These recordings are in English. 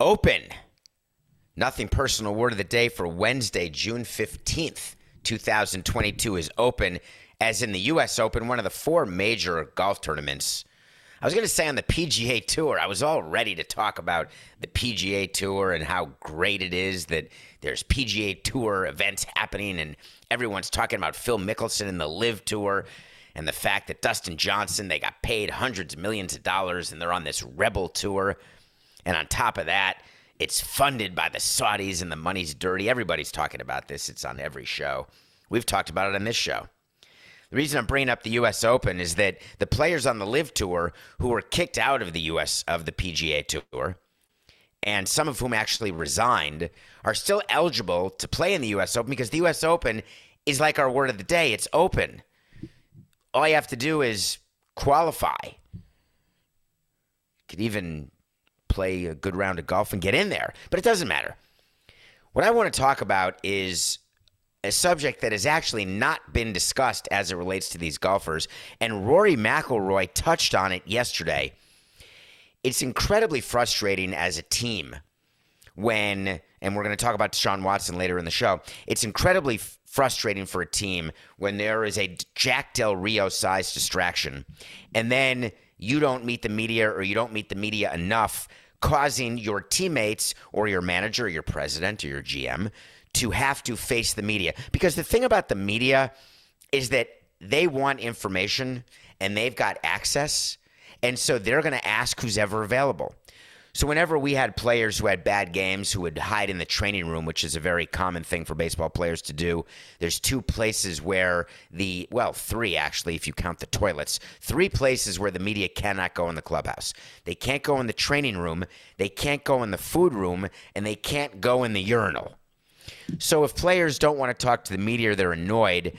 Open. Nothing personal word of the day for Wednesday, June 15th, 2022 is open, as in the U.S. Open, one of the four major golf tournaments. I was going to say on the PGA Tour, I was all ready to talk about the PGA Tour and how great it is that there's PGA Tour events happening and everyone's talking about Phil Mickelson and the LIV Tour and the fact that Dustin Johnson, they got paid hundreds of millions of dollars and they're on this Rebel Tour. And on top of that, it's funded by the Saudis and the money's dirty. Everybody's talking about this. It's on every show. We've talked about it on this show. The reason I'm bringing up the U.S. Open is that the players on the LIV Tour who were kicked out of the U.S. of the PGA Tour, and some of whom actually resigned, are still eligible to play in the U.S. Open because the U.S. Open is like our word of the day. It's open. All you have to do is qualify. You could even play a good round of golf and get in there, but it doesn't matter. What I want to talk about is a subject that has actually not been discussed as it relates to these golfers, and Rory McIlroy touched on it yesterday. It's incredibly frustrating as a team when, and we're going to talk about Deshaun Watson later in the show. It's incredibly frustrating for a team when there is a Jack Del Rio sized distraction, and then you don't meet the media or you don't meet the media enough, causing your teammates or your manager or your president or your GM to have to face the media. Because the thing about the media is that they want information and they've got access. And so they're going to ask who's ever available. So whenever we had players who had bad games who would hide in the training room, which is a very common thing for baseball players to do, there's two places where the well, three actually if you count the toilets. Three places where the media cannot go in the clubhouse. They can't go in the training room, they can't go in the food room, and they can't go in the urinal. So if players don't want to talk to the media or they're annoyed,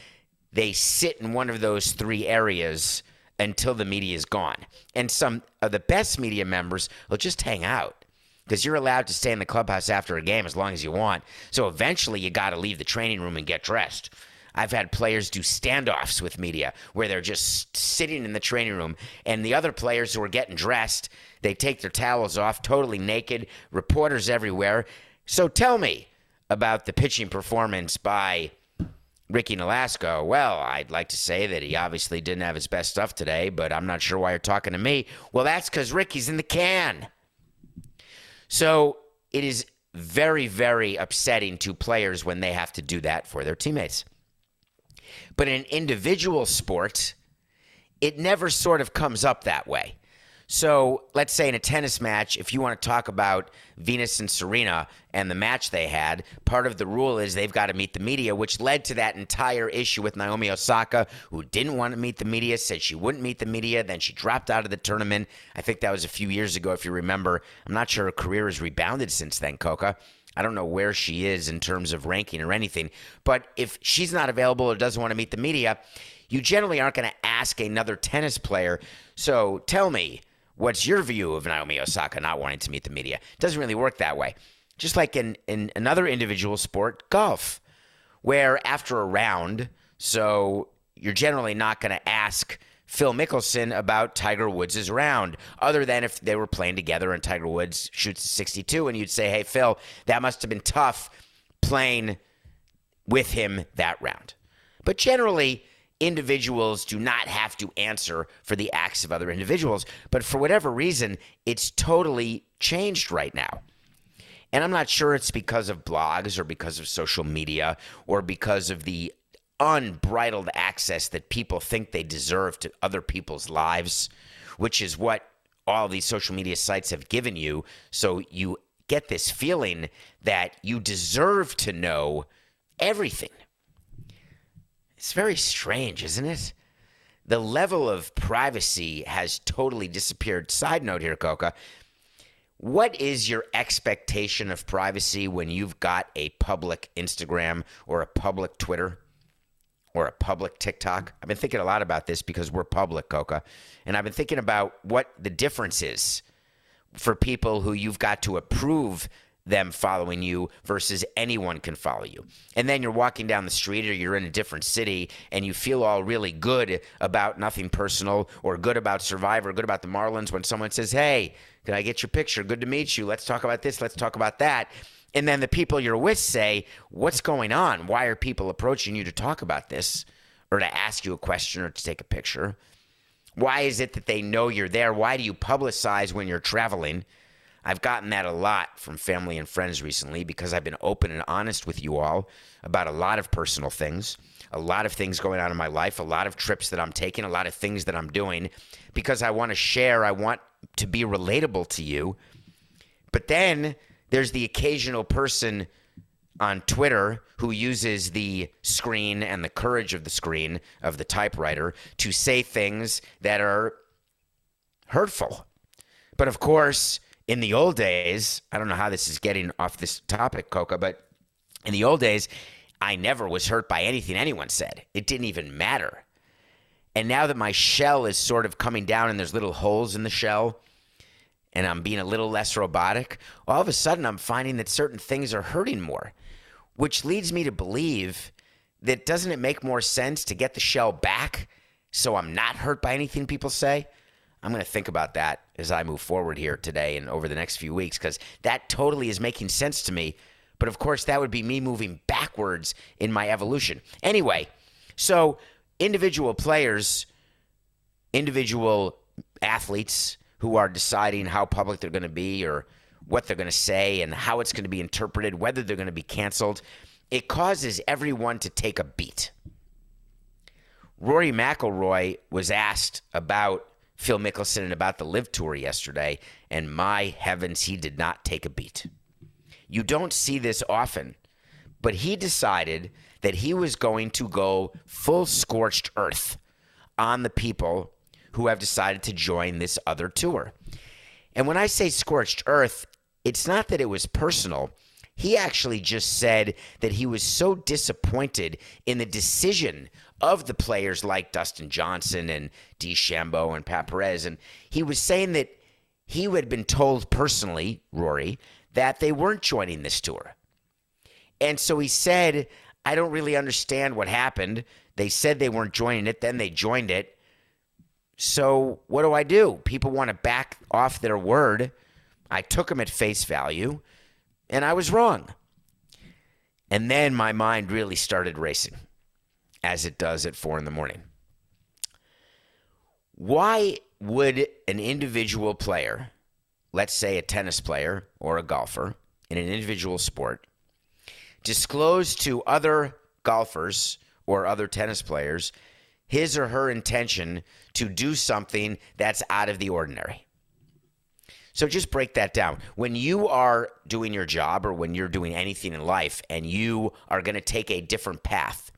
they sit in one of those three areas until the media is gone. And some of the best media members will just hang out because you're allowed to stay in the clubhouse after a game as long as you want. So eventually you got to leave the training room and get dressed. I've had players do standoffs with media where they're just sitting in the training room and the other players who are getting dressed, they take their towels off, totally naked, reporters everywhere. So tell me about the pitching performance by Ricky Nolasco. Well, I'd like to say that he obviously didn't have his best stuff today, but I'm not sure why you're talking to me. Well, that's because Ricky's in the can. So it is very, very upsetting to players when they have to do that for their teammates. But in individual sport, it never sort of comes up that way. So let's say in a tennis match, if you want to talk about Venus and Serena and the match they had, part of the rule is they've got to meet the media, which led to that entire issue with Naomi Osaka, who didn't want to meet the media, said she wouldn't meet the media, then she dropped out of the tournament. I think that was a few years ago, if you remember. I'm not sure her career has rebounded since then, Coca. I don't know where she is in terms of ranking or anything, but if she's not available or doesn't want to meet the media, you generally aren't going to ask another tennis player. So tell me, What's your view of Naomi Osaka not wanting to meet the media? It doesn't really work that way. Just like in, in another individual sport, golf, where after a round, so you're generally not going to ask Phil Mickelson about Tiger Woods' round, other than if they were playing together and Tiger Woods shoots 62, and you'd say, hey, Phil, that must have been tough playing with him that round. But generally, individuals do not have to answer for the acts of other individuals. But for whatever reason, it's totally changed right now. And I'm not sure it's because of blogs or because of social media or because of the unbridled access that people think they deserve to other people's lives, which is what all these social media sites have given you. So you get this feeling that you deserve to know everything. It's very strange, isn't it? The level of privacy has totally disappeared. Side note here, Coca. What is your expectation of privacy when you've got a public Instagram or a public Twitter or a public TikTok? I've been thinking a lot about this because we're public, Coca. And I've been thinking about what the difference is for people who you've got to approve them following you versus anyone can follow you. And then you're walking down the street or you're in a different city and you feel all really good about nothing personal or good about Survivor, good about the Marlins when someone says, Hey, can I get your picture? Good to meet you. Let's talk about this. Let's talk about that. And then the people you're with say, What's going on? Why are people approaching you to talk about this or to ask you a question or to take a picture? Why is it that they know you're there? Why do you publicize when you're traveling? I've gotten that a lot from family and friends recently because I've been open and honest with you all about a lot of personal things, a lot of things going on in my life, a lot of trips that I'm taking, a lot of things that I'm doing because I want to share, I want to be relatable to you. But then there's the occasional person on Twitter who uses the screen and the courage of the screen of the typewriter to say things that are hurtful. But of course, in the old days, I don't know how this is getting off this topic, Coca, but in the old days, I never was hurt by anything anyone said. It didn't even matter. And now that my shell is sort of coming down and there's little holes in the shell, and I'm being a little less robotic, all of a sudden I'm finding that certain things are hurting more, which leads me to believe that doesn't it make more sense to get the shell back so I'm not hurt by anything people say? I'm going to think about that as I move forward here today and over the next few weeks because that totally is making sense to me. But of course, that would be me moving backwards in my evolution. Anyway, so individual players, individual athletes who are deciding how public they're going to be or what they're going to say and how it's going to be interpreted, whether they're going to be canceled, it causes everyone to take a beat. Rory McIlroy was asked about Phil Mickelson and about the LIV Tour yesterday, and my heavens, he did not take a beat. You don't see this often, but he decided that he was going to go full scorched earth on the people who have decided to join this other tour. And when I say scorched earth, it's not that it was personal. He actually just said that he was so disappointed in the decision of the players like Dustin Johnson and DeChambeau and Pat Perez. And he was saying that he had been told personally, Rory, that they weren't joining this tour. And so he said, I don't really understand what happened. They said they weren't joining it, then they joined it. So what do I do? People want to back off their word. I took them at face value, and I was wrong. And then my mind really started racing as it does at four in the morning. Why would an individual player, let's say a tennis player or a golfer in an individual sport, disclose to other golfers or other tennis players his or her intention to do something that's out of the ordinary? So just break that down. When you are doing your job or when you're doing anything in life and you are going to take a different path,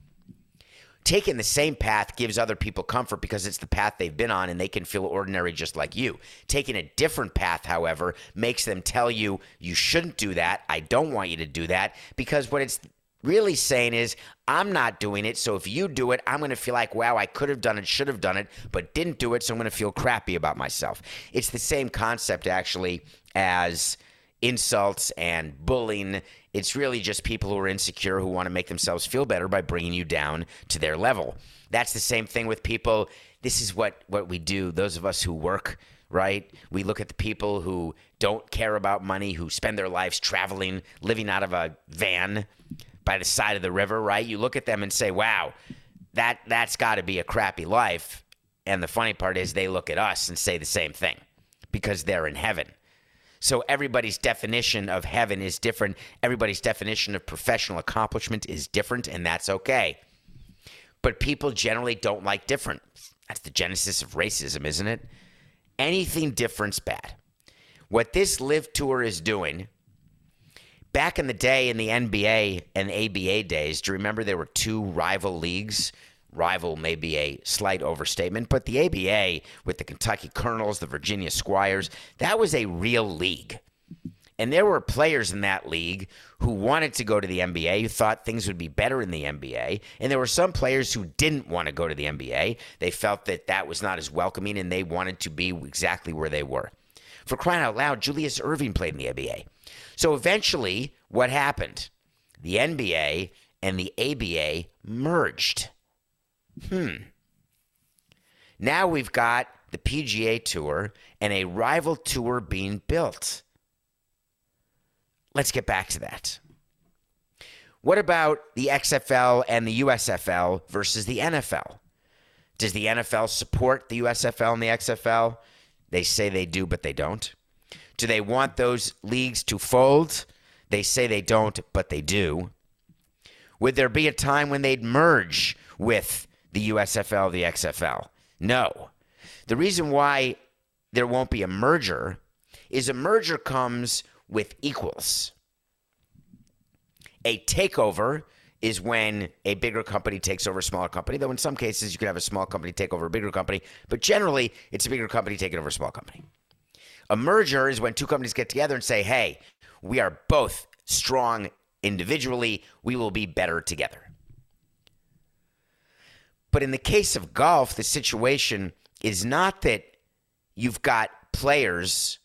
taking the same path gives other people comfort because it's the path they've been on and they can feel ordinary just like you. Taking a different path, however, makes them tell you, you shouldn't do that. I don't want you to do that because what it's really saying is, I'm not doing it. So if you do it, I'm going to feel like, wow, I could have done it, should have done it, but didn't do it. So I'm going to feel crappy about myself. It's the same concept, actually, as insults and bullying. It's really just people who are insecure who want to make themselves feel better by bringing you down to their level. That's the same thing with people. This is what, what we do, those of us who work, right? We look at the people who don't care about money, who spend their lives traveling, living out of a van by the side of the river, right? You look at them and say, wow, that, that's got to be a crappy life. And the funny part is they look at us and say the same thing because they're in heaven. So everybody's definition of heaven is different. Everybody's definition of professional accomplishment is different, and that's okay. But people generally don't like different. That's the genesis of racism, isn't it? Anything different's bad. What this LIV tour is doing, back in the day in the NBA and ABA days, do you remember there were two rival leagues? Rival may be a slight overstatement, but the ABA with the Kentucky Colonels, the Virginia Squires, that was a real league. And there were players in that league who wanted to go to the NBA, who thought things would be better in the NBA. And there were some players who didn't want to go to the NBA. They felt that that was not as welcoming and they wanted to be exactly where they were. For crying out loud, Julius Erving played in the ABA. So eventually, what happened? The NBA and the ABA merged. Hmm. Now we've got the PGA Tour and a rival tour being built. Let's get back to that. What about the XFL and the USFL versus the NFL? Does the NFL support the USFL and the XFL? They say they do, but they don't. Do they want those leagues to fold? They say they don't, but they do. Would there be a time when they'd merge with the USFL, the XFL? No. The reason why there won't be a merger is a merger comes with equals. A takeover is when a bigger company takes over a smaller company, though in some cases you could have a small company take over a bigger company, but generally it's a bigger company taking over a small company. A merger is when two companies get together and say, hey, we are both strong individually, we will be better together. But in the case of golf, the situation is not that you've got players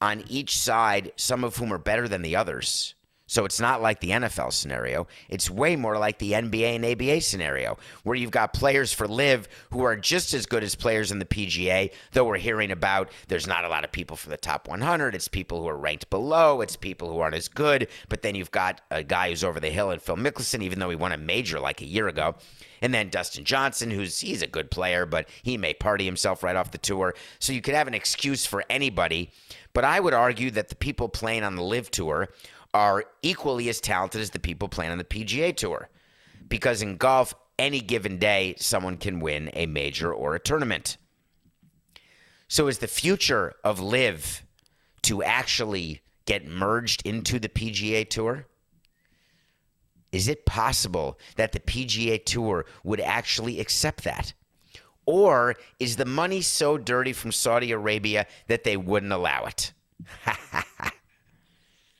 on each side, some of whom are better than the others. So it's not like the NFL scenario. It's way more like the NBA and ABA scenario, where you've got players for LIV who are just as good as players in the PGA, though we're hearing about there's not a lot of people for the top 100. It's people who are ranked below, it's people who aren't as good. But then you've got a guy who's over the hill and Phil Mickelson, even though he won a major like a year ago. And then Dustin Johnson, who's he's a good player, but he may party himself right off the tour. So you could have an excuse for anybody. But I would argue that the people playing on the LIV tour are equally as talented as the people playing on the PGA Tour. Because in golf, any given day, someone can win a major or a tournament. So, is the future of LIV to actually get merged into the PGA Tour? Is it possible that the PGA Tour would actually accept that? Or is the money so dirty from Saudi Arabia that they wouldn't allow it?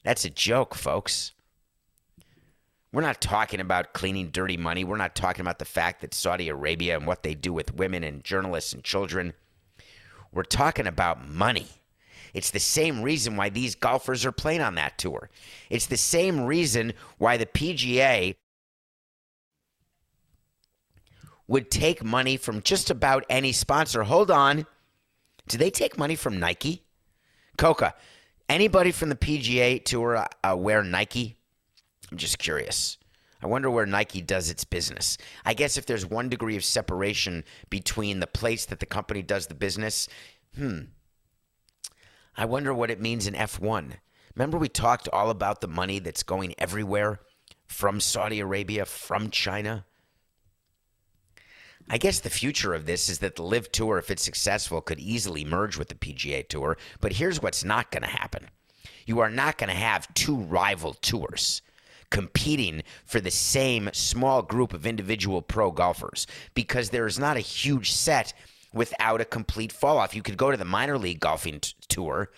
That's a joke, folks. We're not talking about cleaning dirty money. We're not talking about the fact that Saudi Arabia and what they do with women and journalists and children. We're talking about money. It's the same reason why these golfers are playing on that tour. It's the same reason why the PGA would take money from just about any sponsor. Hold on. Do they take money from Nike? Coca, Anybody from the PGA Tour uh, wear Nike? I'm just curious. I wonder where Nike does its business. I guess if there's one degree of separation between the place that the company does the business, hmm. I wonder what it means in F1. Remember, we talked all about the money that's going everywhere from Saudi Arabia, from China? I guess the future of this is that the LIV Tour, if it's successful, could easily merge with the PGA Tour. But here's what's not going to happen you are not going to have two rival tours competing for the same small group of individual pro golfers because there is not a huge set without a complete fall off. You could go to the minor league golfing t- tour,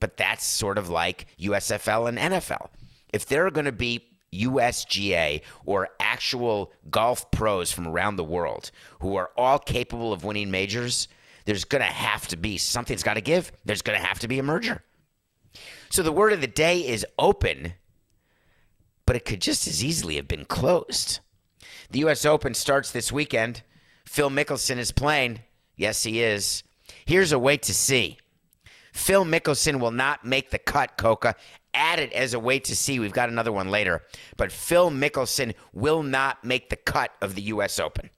but that's sort of like USFL and NFL. If there are going to be USGA or actual golf pros from around the world who are all capable of winning majors, there's going to have to be something's got to give. There's going to have to be a merger. So the word of the day is open, but it could just as easily have been closed. The U.S. Open starts this weekend. Phil Mickelson is playing. Yes, he is. Here's a wait to see. Phil Mickelson will not make the cut, Coca, add it as a way to see. We've got another one later. But Phil Mickelson will not make the cut of the U.S. Open.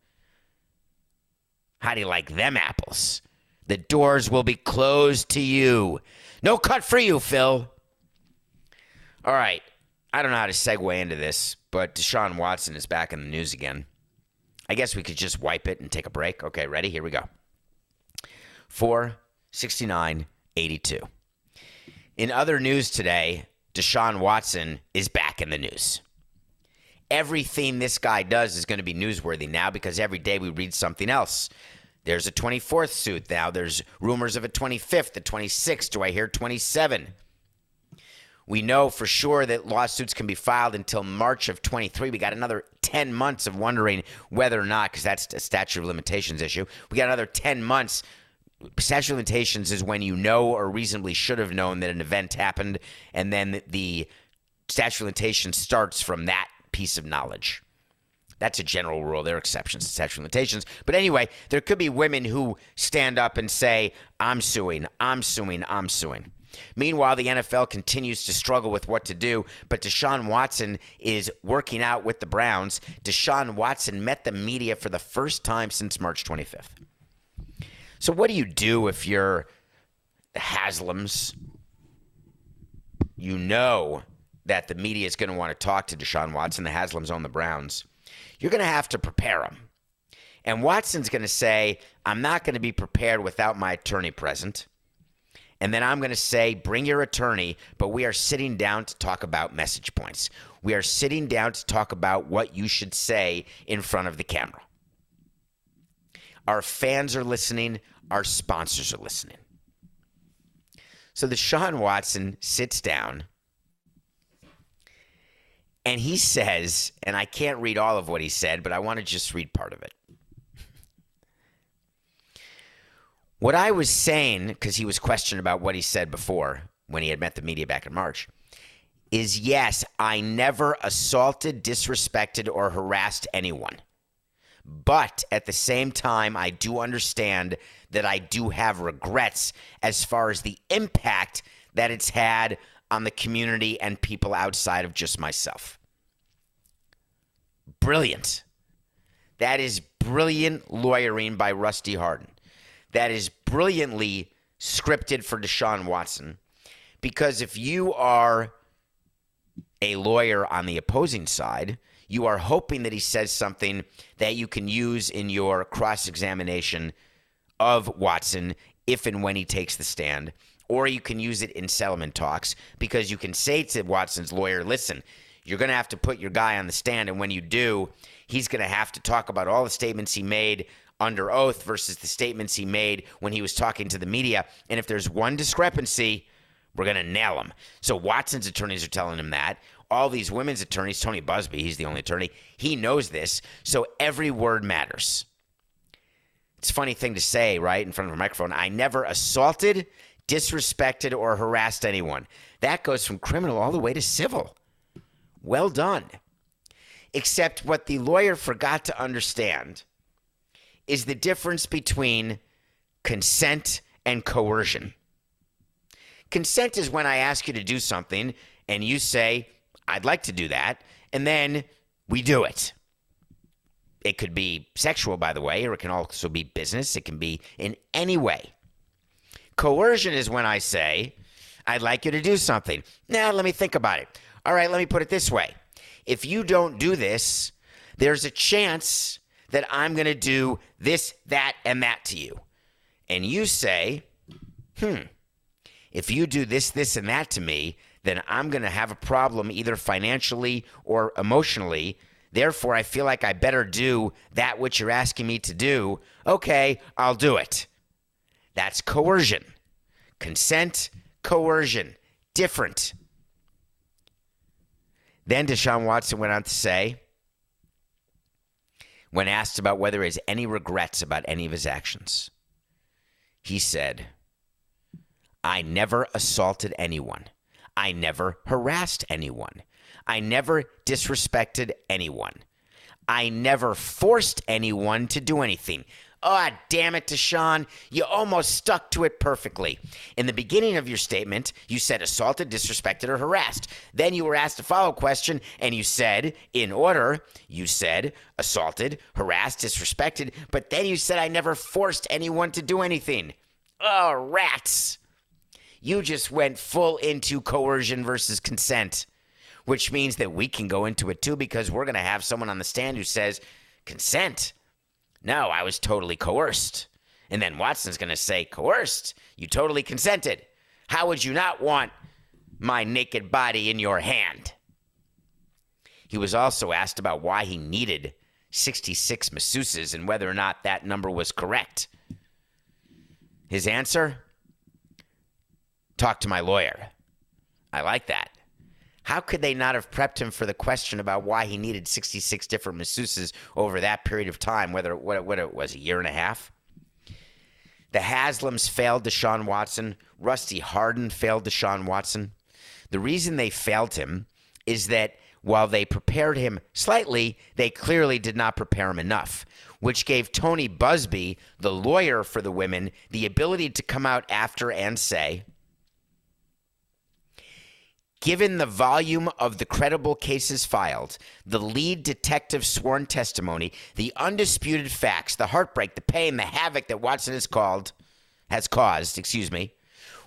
How do you like them apples? The doors will be closed to you. No cut for you, Phil. All right. I don't know how to segue into this, but Deshaun Watson is back in the news again. I guess we could just wipe it and take a break. Okay, ready? Here we go. 469 82. In other news today, Deshaun Watson is back in the news. Everything this guy does is going to be newsworthy now because every day we read something else. There's a 24th suit now. There's rumors of a 25th, a 26th. Do I hear 27? We know for sure that lawsuits can be filed until March of 23. We got another 10 months of wondering whether or not, because that's a statute of limitations issue. We got another 10 months. Statute of limitations is when you know or reasonably should have known that an event happened, and then the statute of limitations starts from that piece of knowledge. That's a general rule. There are exceptions to statute of limitations. But anyway, there could be women who stand up and say, I'm suing, I'm suing, I'm suing. Meanwhile, the NFL continues to struggle with what to do, but Deshaun Watson is working out with the Browns. Deshaun Watson met the media for the first time since March 25th. So, what do you do if you're Haslams? You know that the media is going to want to talk to Deshaun Watson. The Haslams own the Browns. You're going to have to prepare him. And Watson's going to say, I'm not going to be prepared without my attorney present. And then I'm going to say, bring your attorney, but we are sitting down to talk about message points. We are sitting down to talk about what you should say in front of the camera. Our fans are listening, our sponsors are listening. So Deshaun Watson sits down and he says, and I can't read all of what he said, but I want to just read part of it. What I was saying, because he was questioned about what he said before when he had met the media back in March, is yes, I never assaulted, disrespected, or harassed anyone. But at the same time, I do understand that I do have regrets as far as the impact that it's had on the community and people outside of just myself. Brilliant. That is brilliant lawyering by Rusty Hardin that is brilliantly scripted for Deshaun Watson. Because if you are a lawyer on the opposing side, you are hoping that he says something that you can use in your cross examination of Watson if and when he takes the stand. Or you can use it in settlement talks because you can say to Watson's lawyer, listen, you're going to have to put your guy on the stand. And when you do, he's going to have to talk about all the statements he made under oath versus the statements he made when he was talking to the media. And if there's one discrepancy, we're going to nail him. So Watson's attorneys are telling him that. All these women's attorneys, Tony Buzbee, he's the only attorney, he knows this. So every word matters. It's a funny thing to say, right, in front of a microphone. I never assaulted, disrespected, or harassed anyone. That goes from criminal all the way to civil. Well done. Except what the lawyer forgot to understand is the difference between consent and coercion. Consent is when I ask you to do something and you say, I'd like to do that, and then we do it. It could be sexual, by the way, or it can also be business. It can be in any way. Coercion is when I say, I'd like you to do something. Now, let me think about it. All right, let me put it this way. If you don't do this, there's a chance that I'm going to do this, that, and that to you. And you say, hmm, if you do this, this, and that to me, then I'm going to have a problem either financially or emotionally. Therefore, I feel like I better do that which you're asking me to do. Okay, I'll do it. That's coercion. Consent, coercion, different. Then Deshaun Watson went on to say, when asked about whether he has any regrets about any of his actions. He said, I never assaulted anyone. I never harassed anyone. I never disrespected anyone. I never forced anyone to do anything. Ah, oh, damn it, Deshaun. You almost stuck to it perfectly. In the beginning of your statement, you said assaulted, disrespected, or harassed. Then you were asked a follow question, and you said, in order, you said assaulted, harassed, disrespected, but then you said, I never forced anyone to do anything. Oh, rats. You just went full into coercion versus consent, which means that we can go into it too because we're going to have someone on the stand who says, consent. No, I was totally coerced. And then Watson's going to say, Coerced? You totally consented. How would you not want my naked body in your hand? He was also asked about why he needed 66 masseuses and whether or not that number was correct. His answer talk to my lawyer. I like that. How could they not have prepped him for the question about why he needed 66 different masseuses over that period of time, whether what, what it was, a year and a half? The Haslams failed Deshaun Watson. Rusty Hardin failed Deshaun Watson. The reason they failed him is that while they prepared him slightly, they clearly did not prepare him enough, which gave Tony Buzbee, the lawyer for the women, the ability to come out after and say, Given the volume of the credible cases filed, the lead detective's sworn testimony, the undisputed facts, the heartbreak, the pain, the havoc that Watson has called, has caused, excuse me,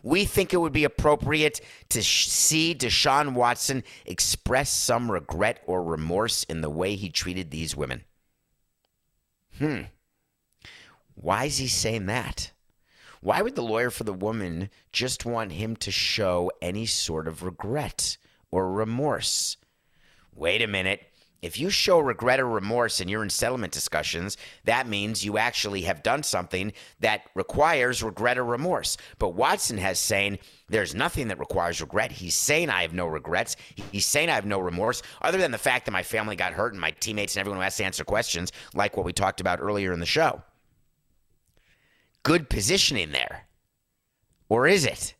we think it would be appropriate to sh- see Deshaun Watson express some regret or remorse in the way he treated these women. Hmm. Why is he saying that? Why would the lawyer for the woman just want him to show any sort of regret or remorse? Wait a minute. If you show regret or remorse and you're in settlement discussions, that means you actually have done something that requires regret or remorse. But Watson has saying there's nothing that requires regret. He's saying I have no regrets. He's saying I have no remorse, other than the fact that my family got hurt and my teammates and everyone who has to answer questions, like what we talked about earlier in the show good positioning there. Or is it?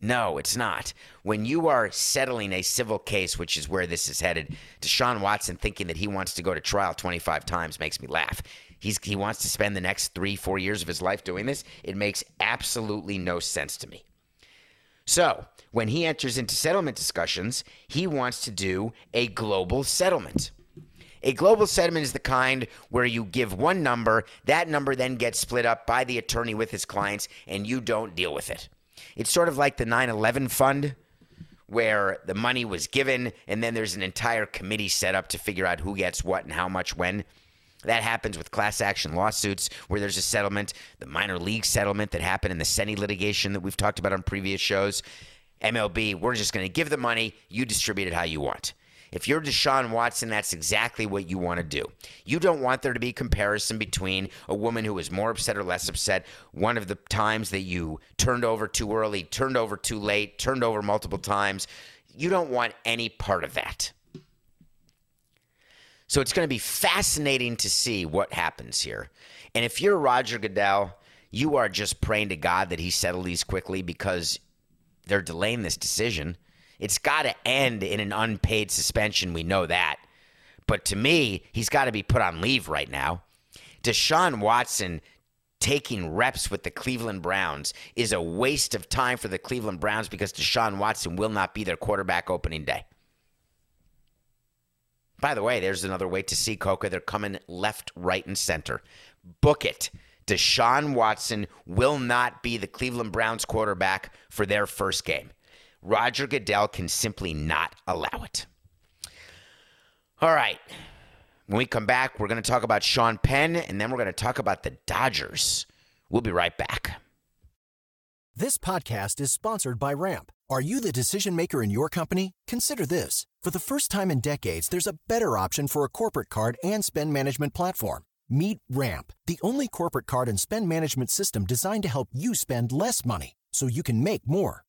No, it's not. When you are settling a civil case, which is where this is headed, Deshaun Watson thinking that he wants to go to trial 25 times makes me laugh. He's, he wants to spend the next three, four years of his life doing this. It makes absolutely no sense to me. So, when he enters into settlement discussions, he wants to do a global settlement. A global settlement is the kind where you give one number, that number then gets split up by the attorney with his clients, and you don't deal with it. It's sort of like the 9 11 fund, where the money was given, and then there's an entire committee set up to figure out who gets what and how much when. That happens with class action lawsuits where there's a settlement, the minor league settlement that happened in the Senne litigation that we've talked about on previous shows. MLB, we're just going to give the money, you distribute it how you want. If you're Deshaun Watson, that's exactly what you want to do. You don't want there to be comparison between a woman who is more upset or less upset. One of the times that you turned over too early, turned over too late, turned over multiple times. You don't want any part of that. So it's going to be fascinating to see what happens here. And if you're Roger Goodell, you are just praying to God that he settle these quickly because they're delaying this decision. It's got to end in an unpaid suspension. We know that. But to me, he's got to be put on leave right now. Deshaun Watson taking reps with the Cleveland Browns is a waste of time for the Cleveland Browns because Deshaun Watson will not be their quarterback opening day. By the way, there's another way to see Coca. They're coming left, right, and center. Book it. Deshaun Watson will not be the Cleveland Browns quarterback for their first game. Roger Goodell can simply not allow it. All right. When we come back, we're going to talk about Sean Penn, and then we're going to talk about the Dodgers. We'll be right back. This podcast is sponsored by Ramp. Are you the decision maker in your company? Consider this. For the first time in decades, there's a better option for a corporate card and spend management platform. Meet Ramp, the only corporate card and spend management system designed to help you spend less money so you can make more.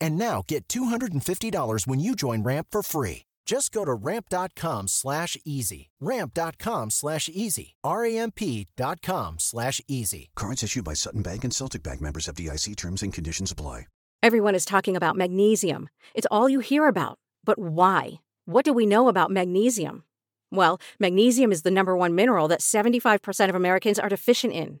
And now get $250 when you join Ramp for free. Just go to ramp.com slash easy. Ramp.com slash easy. dot com slash easy. Cards issued by Sutton Bank and Celtic Bank members FDIC terms and conditions apply. Everyone is talking about magnesium. It's all you hear about. But why? What do we know about magnesium? Well, magnesium is the number one mineral that 75% of Americans are deficient in.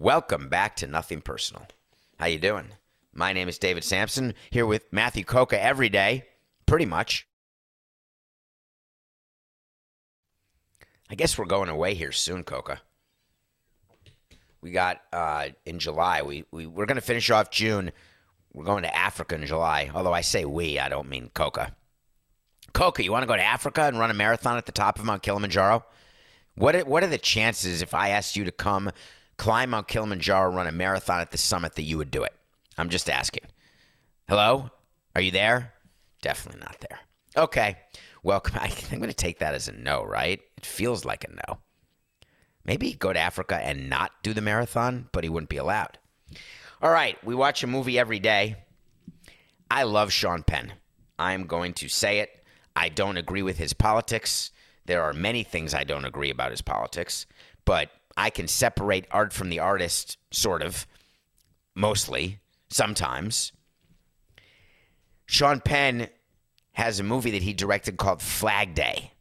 Welcome back to Nothing Personal. How you doing? My name is David Samson, here with Matthew Coca every day, pretty much. I guess we're going away here soon, Coca. We got uh, in July. We, we we're going to finish off June. We're going to Africa in July. Although I say we, I don't mean Coca. Coca, you want to go to Africa and run a marathon at the top of Mount Kilimanjaro? What are, what are the chances if I asked you to come climb Mount Kilimanjaro, run a marathon at the summit that you would do it? I'm just asking. Hello? Are you there? Definitely not there. Okay. Welcome. I'm going to take that as a no, right? It feels like a no. Maybe go to Africa and not do the marathon, but he wouldn't be allowed. All right. We watch a movie every day. I love Sean Penn. I'm going to say it. I don't agree with his politics. There are many things I don't agree about his politics, but I can separate art from the artist, sort of, mostly, sometimes. Sean Penn has a movie that he directed called Flag Day.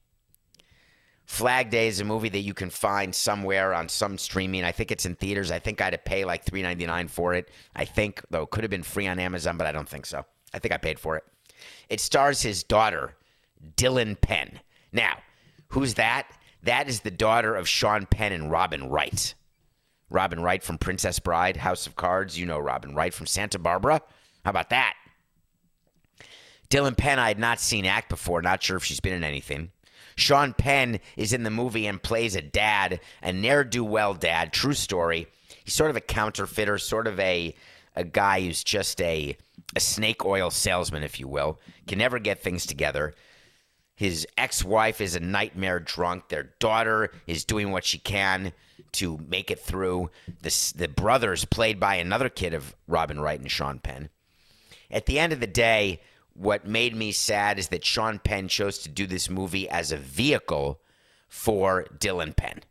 Flag Day is a movie that you can find somewhere on some streaming. I think it's in theaters. I think I had to pay like $3.99 for it. I think, though, it could have been free on Amazon, but I don't think so. I think I paid for it. It stars his daughter, Dylan Penn. Now, who's that? That is the daughter of Sean Penn and Robin Wright. Robin Wright from Princess Bride, House of Cards. You know Robin Wright from Santa Barbara. How about that? Dylan Penn, I had not seen act before. Not sure if she's been in anything. Sean Penn is in the movie and plays a dad, a ne'er do well dad. True story. He's sort of a counterfeiter, sort of a a guy who's just a a snake oil salesman, if you will. Can never get things together. His ex-wife is a nightmare drunk. Their daughter is doing what she can to make it through. The the brothers, played by another kid of Robin Wright and Sean Penn. At the end of the day, what made me sad is that Sean Penn chose to do this movie as a vehicle for Dylan Penn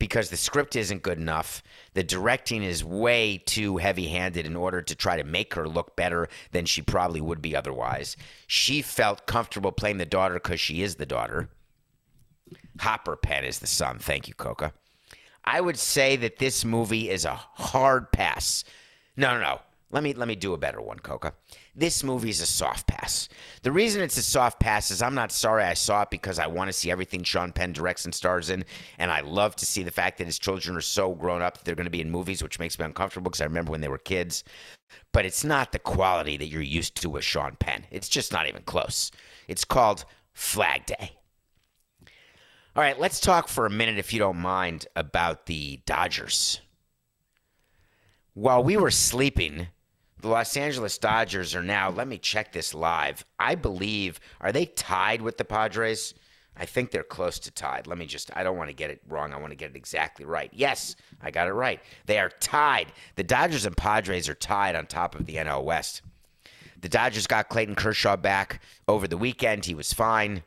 because the script isn't good enough. The directing is way too heavy handed in order to try to make her look better than she probably would be otherwise. She felt comfortable playing the daughter because she is the daughter. Hopper Penn is the son. Thank you, Coca. I would say that this movie is a hard pass. No, no, no. Let me let me do a better one, Coca. This movie is a soft pass. The reason it's a soft pass is I'm not sorry I saw it because I want to see everything Sean Penn directs and stars in, and I love to see the fact that his children are so grown up that they're going to be in movies, which makes me uncomfortable because I remember when they were kids. But it's not the quality that you're used to with Sean Penn. It's just not even close. It's called Flag Day. All right, let's talk for a minute, if you don't mind, about the Dodgers. While we were sleeping, the Los Angeles Dodgers are now, let me check this live. I believe, are they tied with the Padres? I think they're close to tied. Let me just, I don't want to get it wrong. I want to get it exactly right. Yes, I got it right. They are tied. The Dodgers and Padres are tied on top of the NL West. The Dodgers got Clayton Kershaw back over the weekend. He was fine.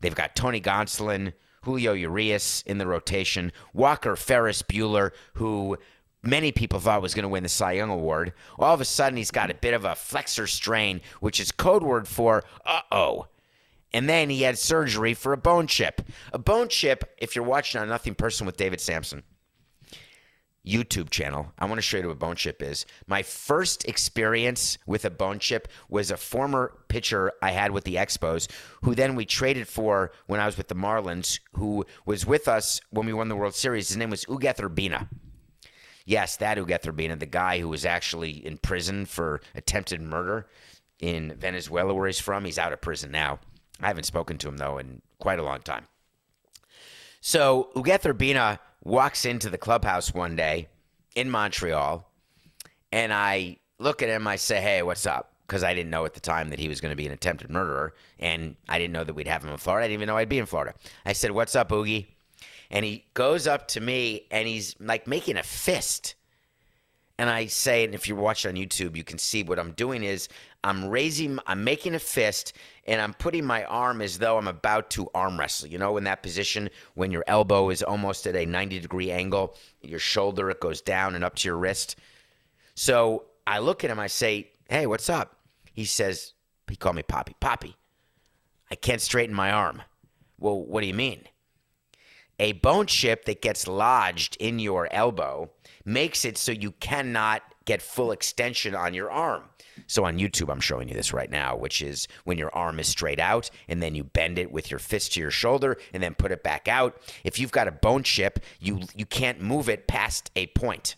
They've got Tony Gonsolin, Julio Urias in the rotation, Walker Ferris Bueller, who many people thought was going to win the Cy Young Award. All of a sudden, he's got a bit of a flexor strain, which is code word for uh oh. And then he had surgery for a bone chip. A bone chip, if you're watching on Nothing Personal with David Samson, YouTube channel, I want to show you what a bone chip is. My first experience with a bone chip was a former pitcher I had with the Expos, who then we traded for when I was with the Marlins, who was with us when we won the World Series. His name was Ugueth Urbina. Yes, that Ugueth Urbina, the guy who was actually in prison for attempted murder in Venezuela, where he's from. He's out of prison now. I haven't spoken to him, though, in quite a long time. So Ugueth Urbina walks into the clubhouse one day in Montreal, and I look at him. I say, "Hey, what's up?" Because I didn't know at the time that he was going to be an attempted murderer, and I didn't know that we'd have him in Florida. I didn't even know I'd be in Florida. I said, "What's up, Oogie?" And he goes up to me, and he's like making a fist. And I say, and if you're watching on YouTube, you can see what I'm doing is I'm raising, I'm making a fist, and I'm putting my arm as though I'm about to arm wrestle. You know, in that position when your elbow is almost at a 90 degree angle, your shoulder it goes down and up to your wrist. So I look at him, I say, "Hey, what's up?" He says, he called me Poppy. Poppy, I can't straighten my arm. Well, what do you mean? A bone chip that gets lodged in your elbow makes it so you cannot get full extension on your arm. So on YouTube, I'm showing you this right now, which is when your arm is straight out and then you bend it with your fist to your shoulder and then put it back out. If you've got a bone chip, you you can't move it past a point.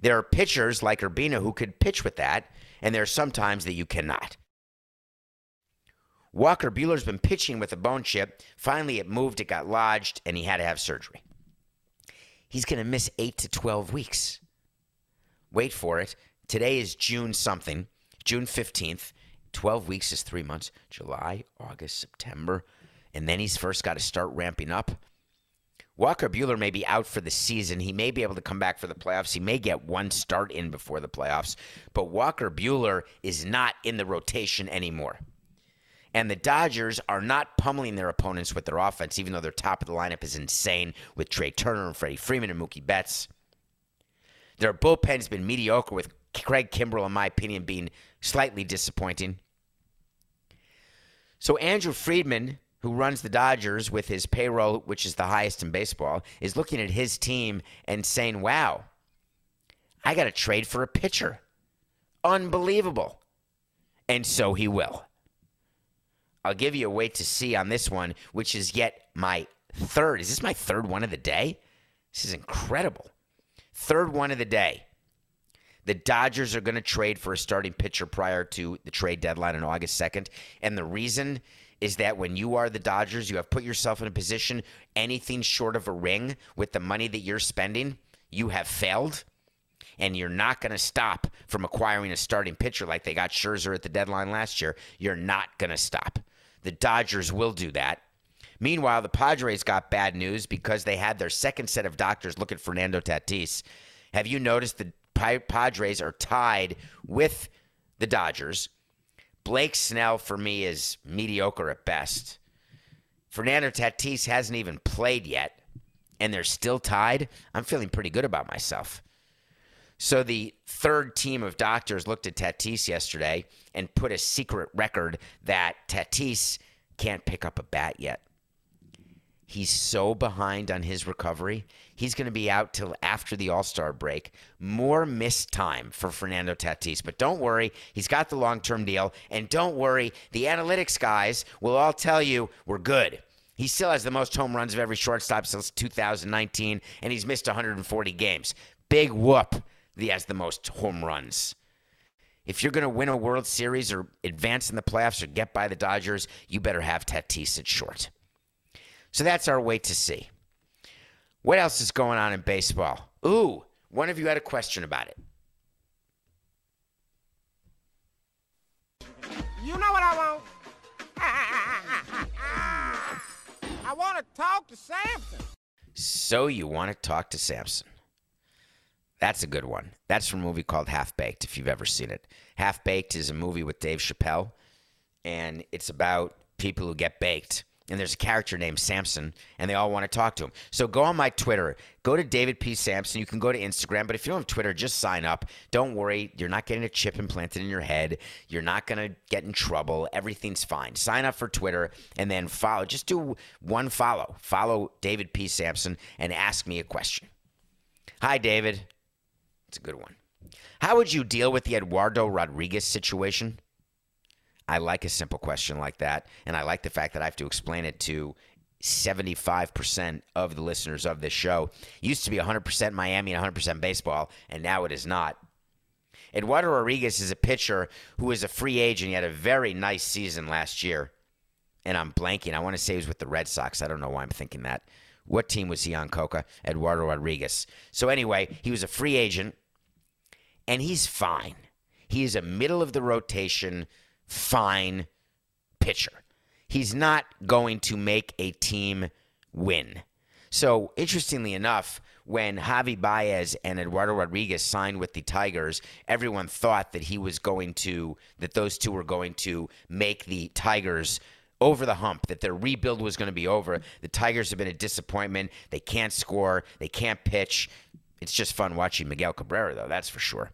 There are pitchers like Urbina who could pitch with that, and there are some times that you cannot. Walker Buehler's been pitching with a bone chip. Finally, it moved, it got lodged, and he had to have surgery. He's going to miss 8 to 12 weeks. Wait for it. Today is June something, June 15th. 12 weeks is three months July, August, September. And then he's first got to start ramping up. Walker Buehler may be out for the season. He may be able to come back for the playoffs. He may get one start in before the playoffs. But Walker Buehler is not in the rotation anymore. And the Dodgers are not pummeling their opponents with their offense, even though their top of the lineup is insane with Trea Turner and Freddie Freeman and Mookie Betts. Their bullpen's been mediocre, with Craig Kimbrel, in my opinion, being slightly disappointing. So Andrew Friedman, who runs the Dodgers with his payroll, which is the highest in baseball, is looking at his team and saying, wow, I got to trade for a pitcher. Unbelievable. And so he will. I'll give you a wait to see on this one, which is yet my third. Is this my third one of the day? This is incredible. Third one of the day. The Dodgers are going to trade for a starting pitcher prior to the trade deadline on August 2nd. And the reason is that when you are the Dodgers, you have put yourself in a position anything short of a ring with the money that you're spending, you have failed. And you're not going to stop from acquiring a starting pitcher like they got Scherzer at the deadline last year. You're not going to stop. The Dodgers will do that. Meanwhile, the Padres got bad news because they had their second set of doctors look at Fernando Tatis. Have you noticed the Padres are tied with the Dodgers? Blake Snell for me is mediocre at best. Fernando Tatis hasn't even played yet, and they're still tied. I'm feeling pretty good about myself. So the third team of doctors looked at Tatis yesterday and put a secret record that Tatis can't pick up a bat yet. He's so behind on his recovery. He's going to be out till after the All Star break. More missed time for Fernando Tatis. But don't worry, he's got the long term deal. And don't worry, the analytics guys will all tell you we're good. He still has the most home runs of every shortstop since 2019, and he's missed 140 games. Big whoop. He has the most home runs. If you're going to win a World Series or advance in the playoffs or get by the Dodgers, you better have Tatis at short. So that's our wait to see. What else is going on in baseball? Ooh, one of you had a question about it. You know what I want? I want to talk to Samson. So you want to talk to Samson. That's a good one. That's from a movie called Half Baked, if you've ever seen it. Half Baked is a movie with Dave Chappelle, and it's about people who get baked. And there's a character named Samson, and they all want to talk to him. So go on my Twitter. Go to David P. Samson. You can go to Instagram, but if you don't have Twitter, just sign up. Don't worry. You're not getting a chip implanted in your head. You're not going to get in trouble. Everything's fine. Sign up for Twitter and then follow. Just do one follow. Follow David P. Samson and ask me a question. Hi, David. It's a good one. How would you deal with the Eduardo Rodriguez situation? I like a simple question like that, and I like the fact that I have to explain it to 75% of the listeners of this show. Used to be 100% Miami and 100% baseball, and now it is not. Eduardo Rodriguez is a pitcher who is a free agent. He had a very nice season last year. And I'm blanking. I want to say he was with the Red Sox. I don't know why I'm thinking that. What team was he on, Coca? Eduardo Rodriguez. So, anyway, he was a free agent, and he's fine. He is a middle of the rotation, fine pitcher. He's not going to make a team win. So, interestingly enough, when Javy Baez and Eduardo Rodriguez signed with the Tigers, everyone thought that he was going to, that those two were going to make the Tigers over the hump, that their rebuild was going to be over. The Tigers have been a disappointment. They can't score, they can't pitch. It's just fun watching Miguel Cabrera, though, that's for sure.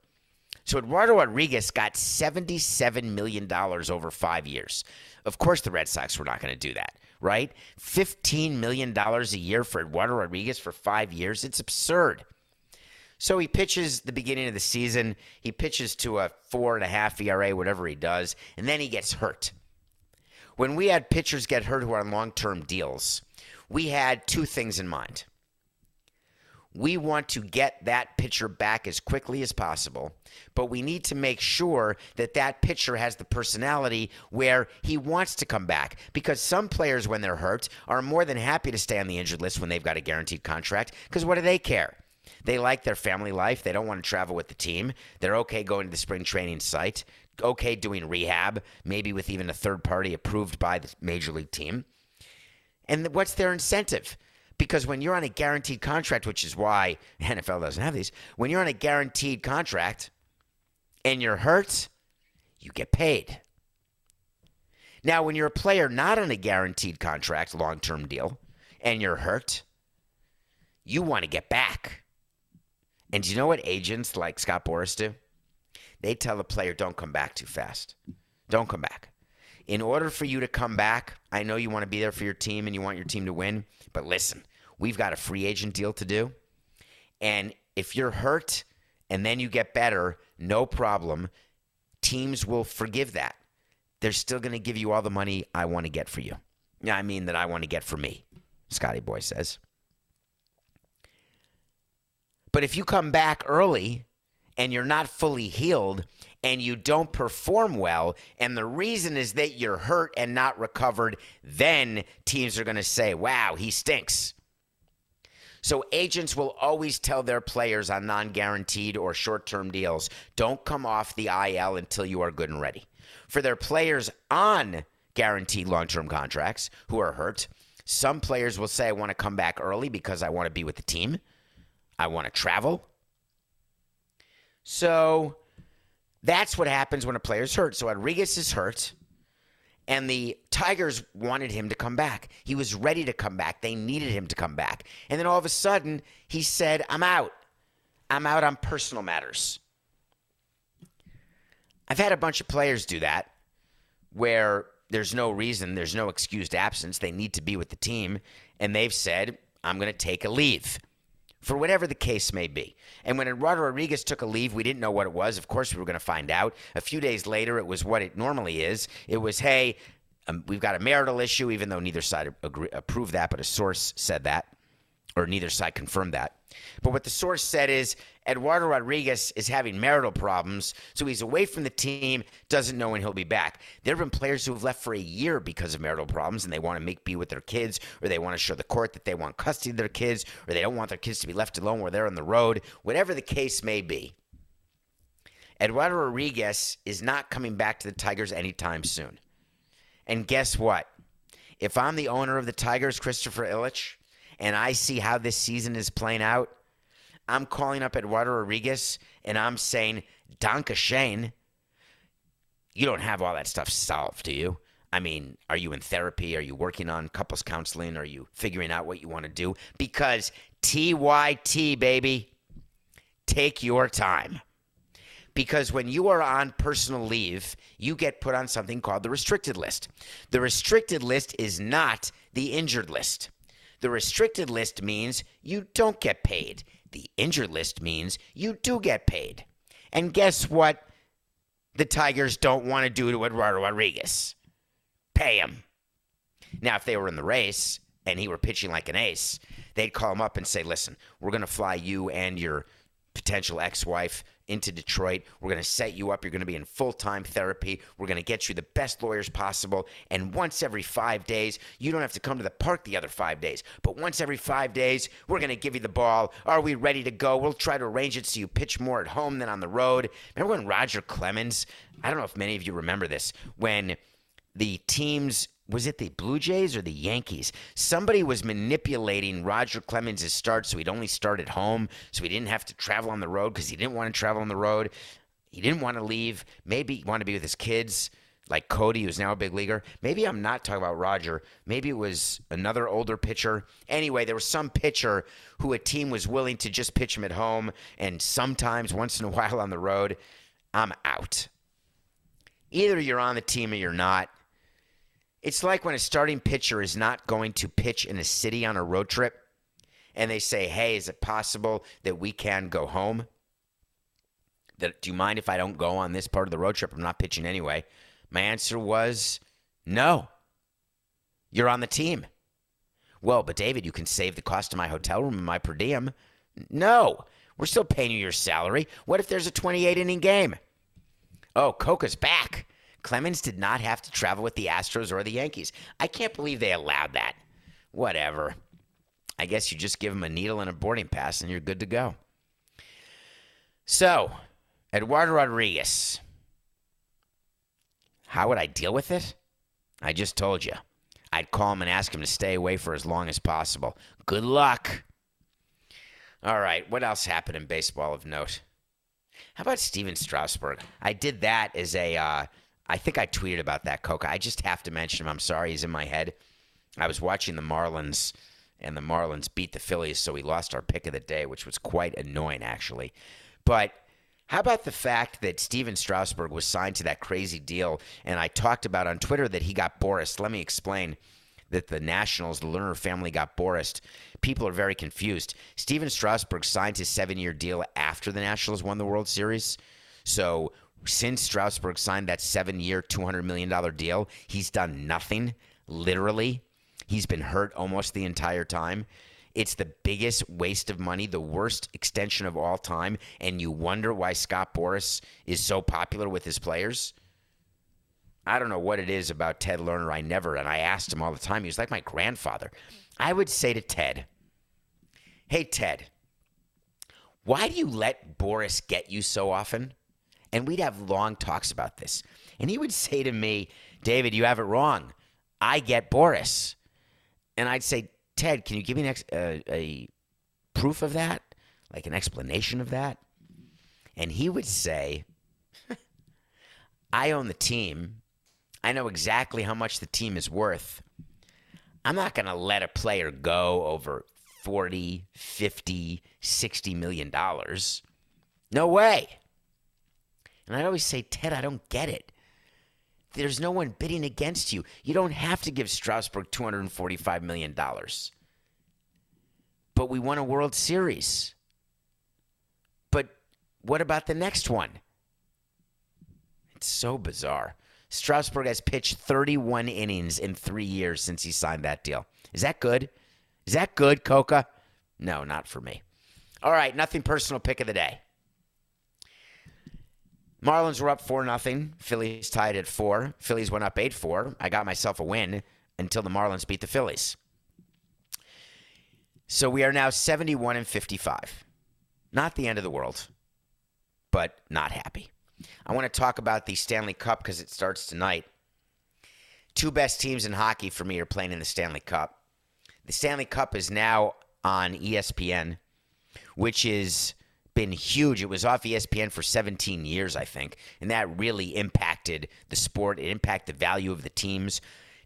So Eduardo Rodriguez got $77 million over five years. Of course, the Red Sox were not going to do that, right? $15 million a year for Eduardo Rodriguez for five years. It's absurd. So he pitches the beginning of the season. He pitches to a four and a half ERA, whatever he does, and then he gets hurt. When we had pitchers get hurt who are on long term deals, we had two things in mind. We want to get that pitcher back as quickly as possible, but we need to make sure that that pitcher has the personality where he wants to come back. Because some players, when they're hurt, are more than happy to stay on the injured list when they've got a guaranteed contract. Because what do they care? They like their family life. They don't want to travel with the team. They're okay going to the spring training site, okay doing rehab, maybe with even a third party approved by the major league team. And what's their incentive? Because when you're on a guaranteed contract, which is why NFL doesn't have these, when you're on a guaranteed contract and you're hurt, you get paid. Now, when you're a player not on a guaranteed contract, long term deal, and you're hurt, you want to get back. And do you know what agents like Scott Boras do? They tell the player, don't come back too fast. Don't come back. In order for you to come back, I know you want to be there for your team and you want your team to win, but listen, we've got a free agent deal to do. And if you're hurt and then you get better, no problem. Teams will forgive that. They're still going to give you all the money I want to get for you. I mean, that I want to get for me, Scotty Boy says. But if you come back early and you're not fully healed and you don't perform well, and the reason is that you're hurt and not recovered, then teams are going to say, wow, he stinks. So agents will always tell their players on non guaranteed or short term deals don't come off the IL until you are good and ready. For their players on guaranteed long term contracts who are hurt, some players will say, I want to come back early because I want to be with the team, I want to travel. So that's what happens when a player's hurt. So Rodriguez is hurt, and the Tigers wanted him to come back. He was ready to come back. They needed him to come back. And then all of a sudden, he said, I'm out. I'm out on personal matters. I've had a bunch of players do that where there's no reason, there's no excused absence. They need to be with the team, and they've said, I'm going to take a leave for whatever the case may be. And when Eduardo Rodriguez took a leave, we didn't know what it was. Of course, we were going to find out. A few days later, it was what it normally is. It was, hey, um, we've got a marital issue, even though neither side agree, approved that, but a source said that, or neither side confirmed that. But what the source said is Eduardo Rodriguez is having marital problems, so he's away from the team, doesn't know when he'll be back. There have been players who have left for a year because of marital problems and they want to make be with their kids, or they want to show the court that they want custody of their kids, or they don't want their kids to be left alone where they're on the road, whatever the case may be. Eduardo Rodriguez is not coming back to the Tigers anytime soon. And guess what? If I'm the owner of the Tigers, Christopher Ilitch, and I see how this season is playing out, I'm calling up Eduardo Rodriguez and I'm saying, Donka Shane, you don't have all that stuff solved, do you? I mean, are you in therapy? Are you working on couples counseling? Are you figuring out what you want to do? Because TYT, baby, take your time. Because when you are on personal leave, you get put on something called the restricted list. The restricted list is not the injured list. The restricted list means you don't get paid. The injured list means you do get paid. And guess what? The Tigers don't want to do to Eduardo Rodriguez pay him. Now, if they were in the race and he were pitching like an ace, they'd call him up and say, "Listen, we're going to fly you and your potential ex-wife into Detroit. We're going to set you up. You're going to be in full-time therapy. We're going to get you the best lawyers possible. And once every 5 days, you don't have to come to the park the other 5 days. But once every 5 days, we're going to give you the ball. Are we ready to go? We'll try to arrange it so you pitch more at home than on the road." Remember when Roger Clemens, I don't know if many of you remember this, when the teams was it the Blue Jays or the Yankees? Somebody was manipulating Roger Clemens' start so he'd only start at home, so he didn't have to travel on the road because he didn't want to travel on the road. He didn't want to leave. Maybe he wanted to be with his kids, like Cody, who's now a big leaguer. Maybe I'm not talking about Roger. Maybe it was another older pitcher. Anyway, there was some pitcher who a team was willing to just pitch him at home and sometimes once in a while on the road. I'm out. Either you're on the team or you're not. It's like when a starting pitcher is not going to pitch in a city on a road trip and they say, "Hey, is it possible that we can go home?" That do you mind if I don't go on this part of the road trip? I'm not pitching anyway. My answer was no. You're on the team. Well, but David, you can save the cost of my hotel room and my per diem. No, we're still paying you your salary. What if there's a 28 inning game? Oh, Coca's back. Clemens did not have to travel with the Astros or the Yankees. I can't believe they allowed that. Whatever. I guess you just give him a needle and a boarding pass and you're good to go. So, Eduardo Rodriguez. How would I deal with it? I just told you. I'd call him and ask him to stay away for as long as possible. Good luck. All right, what else happened in baseball of note? How about Stephen Strasburg? I did that as a. Uh, I think I tweeted about that, Coca. I just have to mention him. I'm sorry, he's in my head. I was watching the Marlins, and the Marlins beat the Phillies, so we lost our pick of the day, which was quite annoying, actually. But how about the fact that Stephen Strasburg was signed to that crazy deal? And I talked about on Twitter that he got Boras. Let me explain that the Nationals, the Lerner family got Boras. People are very confused. Stephen Strasburg signed his seven year deal after the Nationals won the World Series. So since Strasburg signed that seven year, $200 million deal, he's done nothing, literally. He's been hurt almost the entire time. It's the biggest waste of money, the worst extension of all time. And you wonder why Scott Boras is so popular with his players. I don't know what it is about Ted Lerner. I never, and I asked him all the time. He was like my grandfather. I would say to Ted, Hey, Ted, why do you let Boras get you so often? And we'd have long talks about this. And he would say to me, David, you have it wrong. I get Boras. And I'd say, Ted, can you give me ex- a proof of that? Like an explanation of that? And he would say, I own the team. I know exactly how much the team is worth. I'm not going to let a player go over 40, 50, 60 million dollars. No way. And I always say, Ted, I don't get it. There's no one bidding against you. You don't have to give Strasburg $245 million. But we won a World Series. But what about the next one? It's so bizarre. Strasburg has pitched 31 innings in three years since he signed that deal. Is that good? Is that good, Coca? No, not for me. All right, nothing personal pick of the day. Marlins were up 4 nothing. Phillies tied at 4. Phillies went up 8 4. I got myself a win until the Marlins beat the Phillies. So we are now 71 and 55. Not the end of the world, but not happy. I want to talk about the Stanley Cup because it starts tonight. Two best teams in hockey for me are playing in the Stanley Cup. The Stanley Cup is now on ESPN, which has been huge. It was off ESPN for 17 years, I think, and that really impacted the sport. It impacted the value of the teams.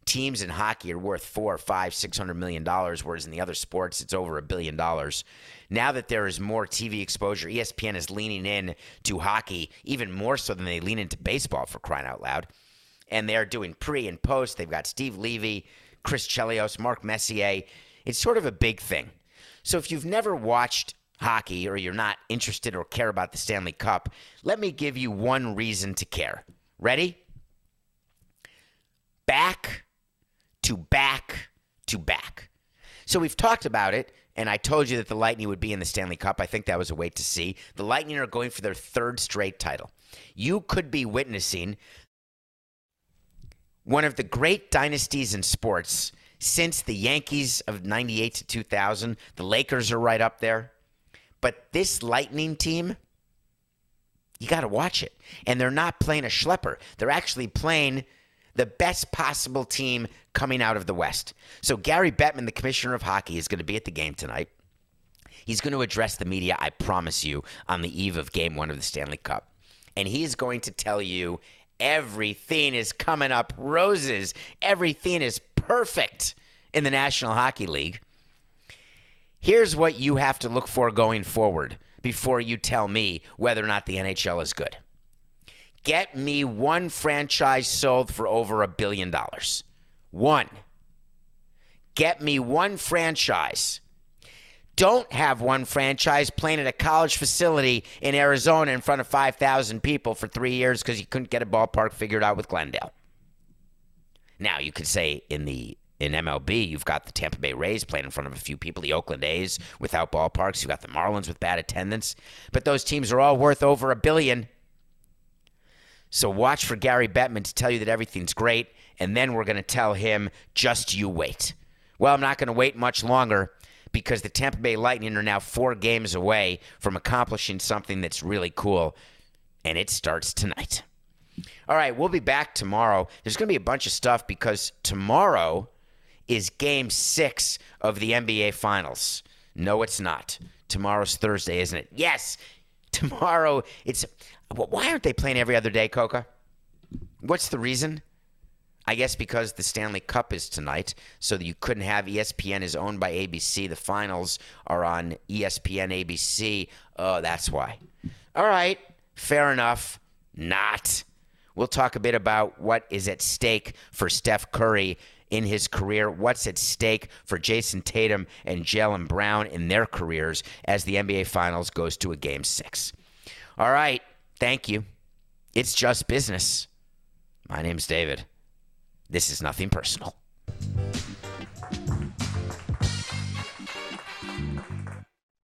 Teams in hockey are worth four, five, six hundred million dollars, whereas in the other sports it's over a billion dollars. Now that there is more TV exposure, ESPN is leaning in to hockey even more so than they lean into baseball for crying out loud. And they're doing pre and post. They've got Steve Levy, Chris Chelios, Mark Messier. It's sort of a big thing. So if you've never watched hockey or you're not interested or care about the Stanley Cup, let me give you one reason to care. Ready? Back to back to back. So we've talked about it, and I told you that the Lightning would be in the Stanley Cup. I think that was a wait to see. The Lightning are going for their third straight title. You could be witnessing one of the great dynasties in sports since the Yankees of 98 to 2000. The Lakers are right up there. But this Lightning team, you got to watch it. And they're not playing a schlepper, they're actually playing the best possible team coming out of the West. So Gary Bettman, the commissioner of hockey, is going to be at the game tonight. He's going to address the media, I promise you, on the eve of game one of the Stanley Cup. And he is going to tell you everything is coming up roses. Everything is perfect in the National Hockey League. Here's what you have to look for going forward before you tell me whether or not the NHL is good. Get me one franchise sold for over a billion dollars. One. Get me one franchise. Don't have one franchise playing at a college facility in Arizona in front of 5,000 people for three years because you couldn't get a ballpark figured out with Glendale. Now, you could say in the in MLB, you've got the Tampa Bay Rays playing in front of a few people, the Oakland A's without ballparks, you've got the Marlins with bad attendance, but those teams are all worth over a billion. So watch for Gary Bettman to tell you that everything's great, and then we're going to tell him, just you wait. Well, I'm not going to wait much longer because the Tampa Bay Lightning are now four games away from accomplishing something that's really cool, and it starts tonight. All right, we'll be back tomorrow. There's going to be a bunch of stuff because tomorrow is game six of the NBA Finals. No, it's not. Tomorrow's Thursday, isn't it? Yes, tomorrow. It's why aren't they playing every other day, Coca? What's the reason? I guess because the Stanley Cup is tonight, so that you couldn't have ESPN is owned by ABC. The finals are on ESPN ABC. Oh, that's why. All right, fair enough. Not. We'll talk a bit about what is at stake for Steph Curry in his career, what's at stake for Jayson Tatum and Jaylen Brown in their careers as the NBA Finals goes to a game six. All right, thank you. It's just business. My name's David. This is nothing personal.